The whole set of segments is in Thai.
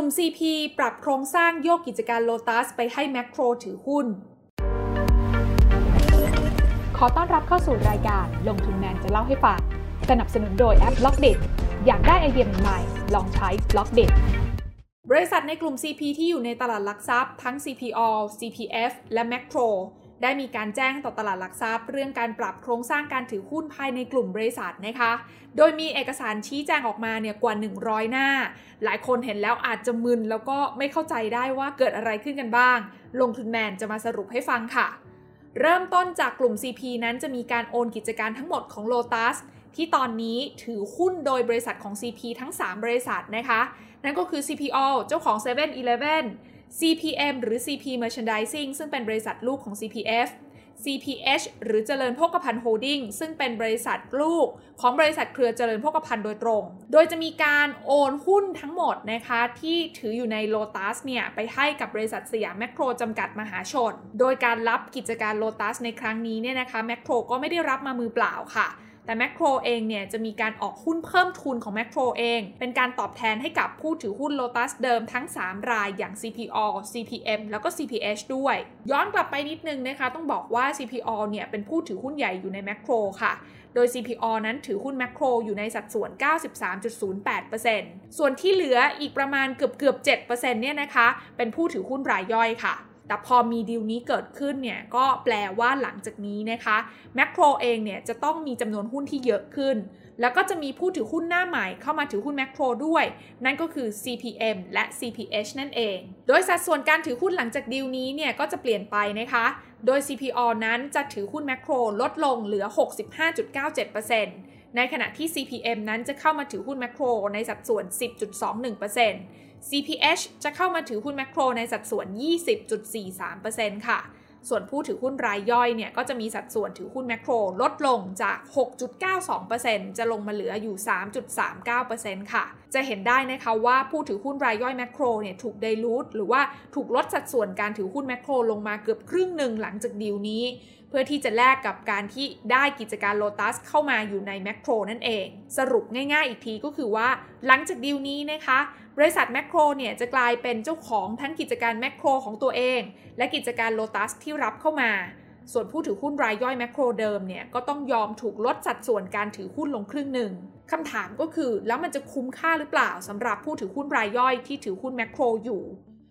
ลุ่ม CP ปรับโครงสร้างโยกกิจการโลตัสไปให้แมคโครถือหุ้น ขอต้อนรับเข้าสู่รายการลงทุนแมนจะเล่าให้ฟัง สนับสนุนโดยแอป Blockdit อยากได้ไอเดียใหม่ลองใช้ Blockdit บริษัทในกลุ่ม CP ที่อยู่ในตลาดหลักทรัพย์ทั้ง CPO CPF และแมคโคร ได้มีการแจ้งต่อตลาดหลักทรัพย์ เรื่องการปรับโครงสร้างการถือหุ้นภายในกลุ่มบริษัทนะคะ โดยมีเอกสารชี้แจงออกมาเนี่ยกว่า 100 หน้า หลายคนเห็นแล้วอาจจะมึน แล้วก็ไม่เข้าใจได้ว่าเกิดอะไรขึ้นกันบ้าง ลงทุนแมนจะมาสรุปให้ฟังค่ะ เริ่มต้นจากกลุ่ม CP นั้นจะมีการโอนกิจการทั้งหมดของ Lotus ที่ตอนนี้ถือหุ้นโดยบริษัทของ CP ทั้ง 3 บริษัทนะคะ นั่นก็คือ CPO เจ้าของ7 e เ e ่ e CPM หรือ CP Merchandising ซึ่งเป็นบริษัทลูกของ CPF CPH หรือเจริญโภคภัณฑ์โฮลดิ้งซึ่งเป็นบริษัทลูกของบริษัทเครือเจริญโภคภัณฑ์โดยตรง โดยจะมีการโอนหุ้นทั้งหมดนะคะที่ถืออยู่ในโลตัสเนี่ยไปให้กับบริษัทสยามแมคโครจำกัดมหาชน โดยการรับกิจการโลตัสในครั้งนี้เนี่ยนะคะแมคโครก็ไม่ได้รับมามือเปล่าค่ะ แต่แมคโครเองเนี่ยจะมีการออกหุ้นเพิ่มทุนของแมคโครเอง เป็นการตอบแทนให้กับผู้ถือหุ้นโลตัสเดิมทั้ง 3 รายอย่าง CPO CPM แล้วก็ CPH ด้วย ย้อนกลับไปนิดนึงนะคะ ต้องบอกว่า CPO เนี่ยเป็นผู้ถือหุ้นใหญ่อยู่ในแมคโครค่ะ โดย CPO นั้นถือหุ้นแมคโครอยู่ในสัดส่วน 93.08%ส่วนที่เหลืออีกประมาณเกือบเกือบ7%เนี่ยนะคะ เป็นผู้ถือหุ้นรายย่อยค่ะ แต่พอมีดีลนี้เกิดขึ้นเนี่ยก็แปลว่าหลังจากนี้นะคะแมคโครเองเนี่ยจะต้องมีจำนวนหุ้นที่เยอะขึ้น แล้วก็จะมีผู้ถือหุ้นหน้าใหม่เข้ามาถือหุ้นแมคโครด้วย นั่นก็คือ CPM และ CPH นั่นเอง โดยสัดส่วนการถือหุ้นหลังจากดีลนี้เนี่ยก็จะเปลี่ยนไปนะคะ โดย CPO นั้นจะถือหุ้นแมคโครลดลงเหลือ 65.97%ในขณะที่ CPM นั้นจะเข้ามาถือหุ้นแมคโครในสัดส่วน 10.21% CPH จะเข้ามาถือหุ้นแมคโครในสัดส่วน 20.43%ค่ะ ส่วนผู้ถือหุ้นรายย่อยเนี่ยก็จะมีสัดส่วนถือหุ้นแมคโครลดลงจาก 6.92%จะลงมาเหลืออยู่ 3.39%ค่ะ จะเห็นได้นะคะว่าผู้ถือหุ้นรายย่อยแมคโครเนี่ยถูกไดลูทหรือว่าถูกลดสัดส่วนการถือหุ้นแมคโครลงมาเกือบครึ่งหนึ่งหลังจากดีลนี้ เพื่อที่จะแลกกับการที่ได้กิจการโลตัสเข้ามาอยู่ในแมคโครนั่นเอง สรุปง่ายๆอีกทีก็คือว่า หลังจากดีลนี้นะคะ บริษัทแมคโครเนี่ยจะกลายเป็นเจ้าของทั้งกิจการแมคโครของตัวเอง และกิจการโลตัสที่รับเข้ามา ส่วนผู้ถือหุ้นรายย่อยแมคโครเดิมเนี่ยก็ต้องยอมถูกลดสัดส่วนการถือหุ้นลงครึ่งหนึ่งคำถามก็คือแล้วมันจะคุ้มค่าหรือเปล่าสำหรับผู้ถือหุ้นรายย่อยที่ถือหุ้นแมคโครอยู่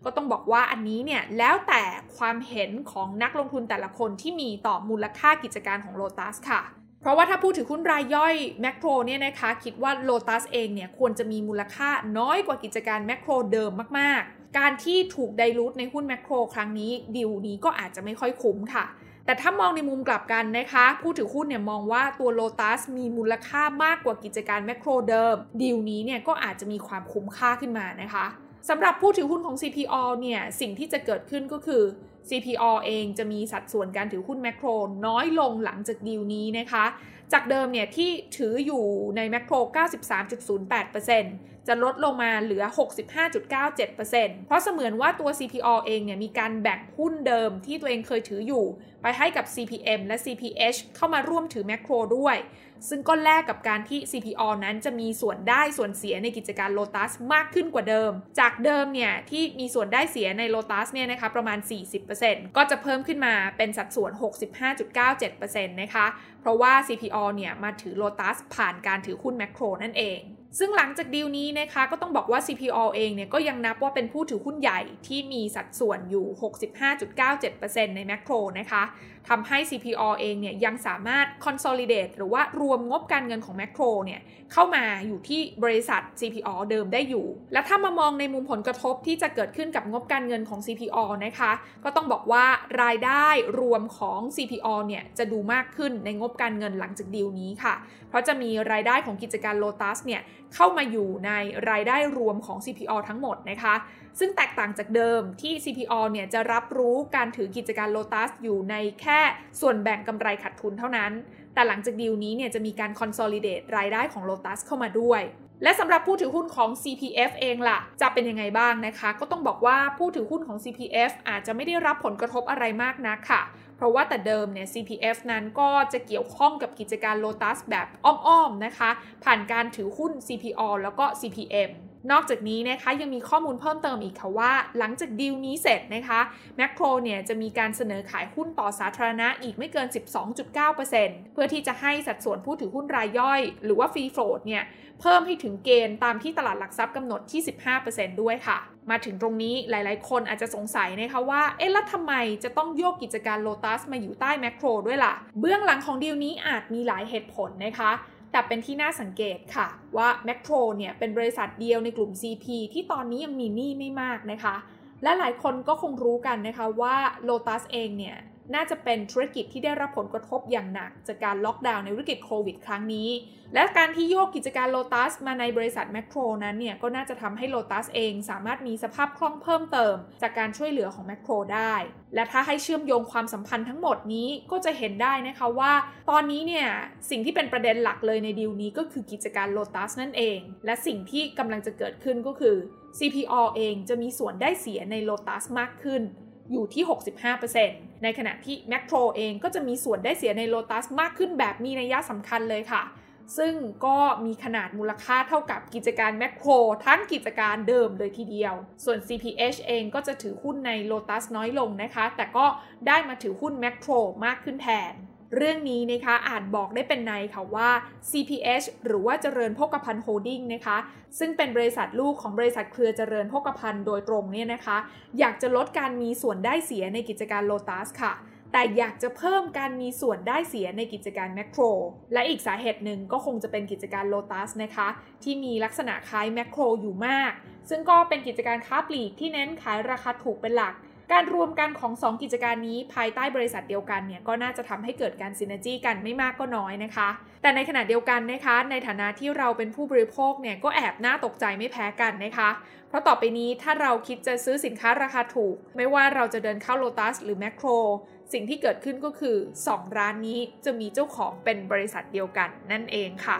ก็ต้องบอกว่าอันนี้เนี่ยแล้วแต่ความเห็นของนักลงทุนแต่ละคนที่มีต่อมูลค่ากิจการของโลตัสค่ะ เพราะว่าถ้าพูดถึงหุ้นรายย่อยแมคโครเนี่ยนะคะคิดว่าโลตัสเองเนี่ยควรจะมีมูลค่าน้อยกว่ากิจการแมคโครเดิมมากๆ การที่ถูกไดรูทในหุ้นแมคโครครั้งนี้ดิวนี้ก็อาจจะไม่ค่อยคุ้มค่ะ แต่ถ้ามองในมุมกลับกันนะคะผู้ถือหุ้นเนี่ยมองว่าตัวโลตัสมีมูลค่ามากกว่ากิจการแมคโครเดิมดิวนี้เนี่ยก็อาจจะมีความคุ้มค่าขึ้นมานะคะ สำหรับผู้ถือหุ้นของ CPO เนี่ยสิ่งที่จะเกิดขึ้นก็คือ CPO เองจะมีสัดส่วนการถือหุ้นแมคโครน้อยลงหลังจากดีลนี้นะคะ จากเดิมเนี่ยที่ถืออยู่ในแมคโคร 93.08% จะลดลงมาเหลือ 65.97%เพราะเสมือนว่าตัว CPO เองเนี่ยมีการแบ่งหุ้นเดิมที่ตัวเองเคยถืออยู่ ไปให้กับ CPM และ CPH เข้ามาร่วมถือแมคโครด้วย ซึ่งก็แลกกับการที่ CPO นั้นจะมีส่วนได้ส่วนเสียในกิจการโลตัสมากขึ้นกว่าเดิม จากเดิมเนี่ยที่มีส่วนได้เสียในโลตัสเนี่ยนะคะประมาณ 40%ก็จะเพิ่มขึ้นมาเป็นสัดส่วน 65.97%นะคะ เพราะว่า CPO เนี่ยมาถือโลตัสผ่านการถือหุ้นแมคโครนั่นเอง ซึ่งหลังจากดีลนี้นะคะก็ต้องบอกว่า CPO เองเนี่ยก็ยังนับว่าเป็นผู้ถือหุ้นใหญ่ที่มีสัดส่วนอยู่ 65.97%ในแมคโครนะคะทำให้ CPO เองเนี่ยยังสามารถ consolidate หรือว่ารวมงบการเงินของแมคโครเนี่ยเข้ามาอยู่ที่บริษัท CPO เดิมได้อยู่ และถ้ามามองในมุมผลกระทบที่จะเกิดขึ้นกับงบการเงินของ CPO นะคะ ก็ต้องบอกว่ารายได้รวมของ CPO เนี่ยจะดูมากขึ้นในงบการเงินหลังจากดีลนี้ค่ะ เพราะจะมีรายได้ของกิจการโลตัสเนี่ยเข้ามาอยู่ในรายได้รวมของ CPO ทั้งหมดนะคะ ซึ่งแตกต่างจากเดิมที่ CPO เนี่ยจะรับรู้การถือกิจการโลตัสอยู่ในแค่ส่วนแบ่งกำไรขาดทุนเท่านั้น แต่หลังจากดีลนี้เนี่ยจะมีการ consolidate รายได้ของโลตัสเข้ามาด้วย และสำหรับผู้ถือหุ้นของ CPF เองล่ะ จะเป็นยังไงบ้างนะคะ ก็ต้องบอกว่าผู้ถือหุ้นของ CPF อาจจะไม่ได้รับผลกระทบอะไรมากนักค่ะเพราะว่าแต่เดิมเนี่ย CPF นั้นก็จะเกี่ยวข้องกับกิจการ Lotus แบบอ้อม ๆ นะคะ ผ่านการถือหุ้น CPO แล้วก็ CPM นอกจากนี้นะคะยังมีข้อมูลเพิ่มเติมอีกค่ะว่า หลังจากดีลนี้เสร็จนะคะแมคโครเนี่ยจะมีการเสนอขายหุ้นต่อสาธารณะอีกไม่เกิน 12.9%เพื่อที่จะให้สัดส่วนผู้ถือหุ้นรายย่อย หรือว่า free float เนี่ยเพิ่มให้ถึงเกณฑ์ตามที่ตลาดหลักทรัพย์กำหนดที่ 15%ด้วยค่ะ มาถึงตรงนี้หลายๆ คนอาจจะสงสัยนะคะว่า เอ๊ะแล้วทำไมจะต้องโยกกิจการโลตัสมาอยู่ใต้แมคโครด้วยล่ะ เบื้องหลังของดีลนี้อาจมีหลายเหตุผลนะคะ แต่เป็นที่น่าสังเกตค่ะ ว่าแมคโครเนี่ยเป็นบริษัทเดียวในกลุ่ม CP ที่ตอนนี้ยังมีหนี้ไม่มากนะคะ และหลายคนก็คงรู้กันนะคะว่า Lotus เองเนี่ย น่าจะเป็นธุรกิจที่ได้รับผลกระทบอย่างหนัก จากการล็อกดาวน์ในวิกฤตโควิด ครั้งนี้ และการที่โยกกิจการโลตัสมาในบริษัทแมคโครนั้นเนี่ยก็น่าจะทำให้โลตัสเองสามารถมีสภาพคล่องเพิ่มเติม จากการช่วยเหลือของแมคโครได้ และถ้าให้เชื่อมโยงความสัมพันธ์ทั้งหมดนี้ก็จะเห็นได้นะคะว่า ตอนนี้เนี่ยสิ่งที่เป็นประเด็นหลักเลยในดีลนี้ก็คือกิจการโลตัสนั่นเอง และสิ่งที่กำลังจะเกิดขึ้นก็คือ CPO เองจะมีส่วนได้เสียในโลตัสมากขึ้น อยู่ที่ 65%ในขณะที่แมคโครเองก็จะมีส่วนได้เสียในโลตัสมากขึ้นแบบมีนัยยะสำคัญเลยค่ะ ซึ่งก็มีขนาดมูลค่าเท่ากับกิจการแมคโครทั้งกิจการเดิมเลยทีเดียว ส่วน CPH เองก็จะถือหุ้นในโลตัสน้อยลงนะคะ แต่ก็ได้มาถือหุ้นแมคโครมากขึ้นแทน เรื่องนี้นะคะอาจบอกได้เป็นในค่ะว่า CPH หรือว่าเจริญโภคภัณฑ์โฮดดิ้งนะคะ ซึ่งเป็นบริษัทลูกของบริษัทเครือเจริญโภคภัณฑ์โดยตรงเนี่ยนะคะ อยากจะลดการมีส่วนได้เสียในกิจการโลตัสค่ะ แต่อยากจะเพิ่มการมีส่วนได้เสียในกิจการแมคโคร และอีกสาเหตุหนึ่งก็คงจะเป็นกิจการโลตัสนะคะ ที่มีลักษณะคล้ายแมคโครอยู่มาก ซึ่งก็เป็นกิจการค้าปลีกที่เน้นขายราคาถูกเป็นหลัก การรวมกันของ 2 กิจการนี้ภายใต้บริษัทเดียวกันเนี่ยก็น่าจะทำให้เกิดการซินเนจี้กันไม่มากก็น้อยนะคะ แต่ในขณะเดียวกันนะคะ ในฐานะที่เราเป็นผู้บริโภคเนี่ยก็แอบน่าตกใจไม่แพ้กันนะคะ เพราะต่อไปนี้ถ้าเราคิดจะซื้อสินค้าราคาถูก ไม่ว่าเราจะเดินเข้าโลตัสหรือแมคโครสิ่งที่เกิดขึ้นก็คือ 2 ร้านนี้จะมีเจ้าของเป็นบริษัทเดียวกันนั่นเองค่ะ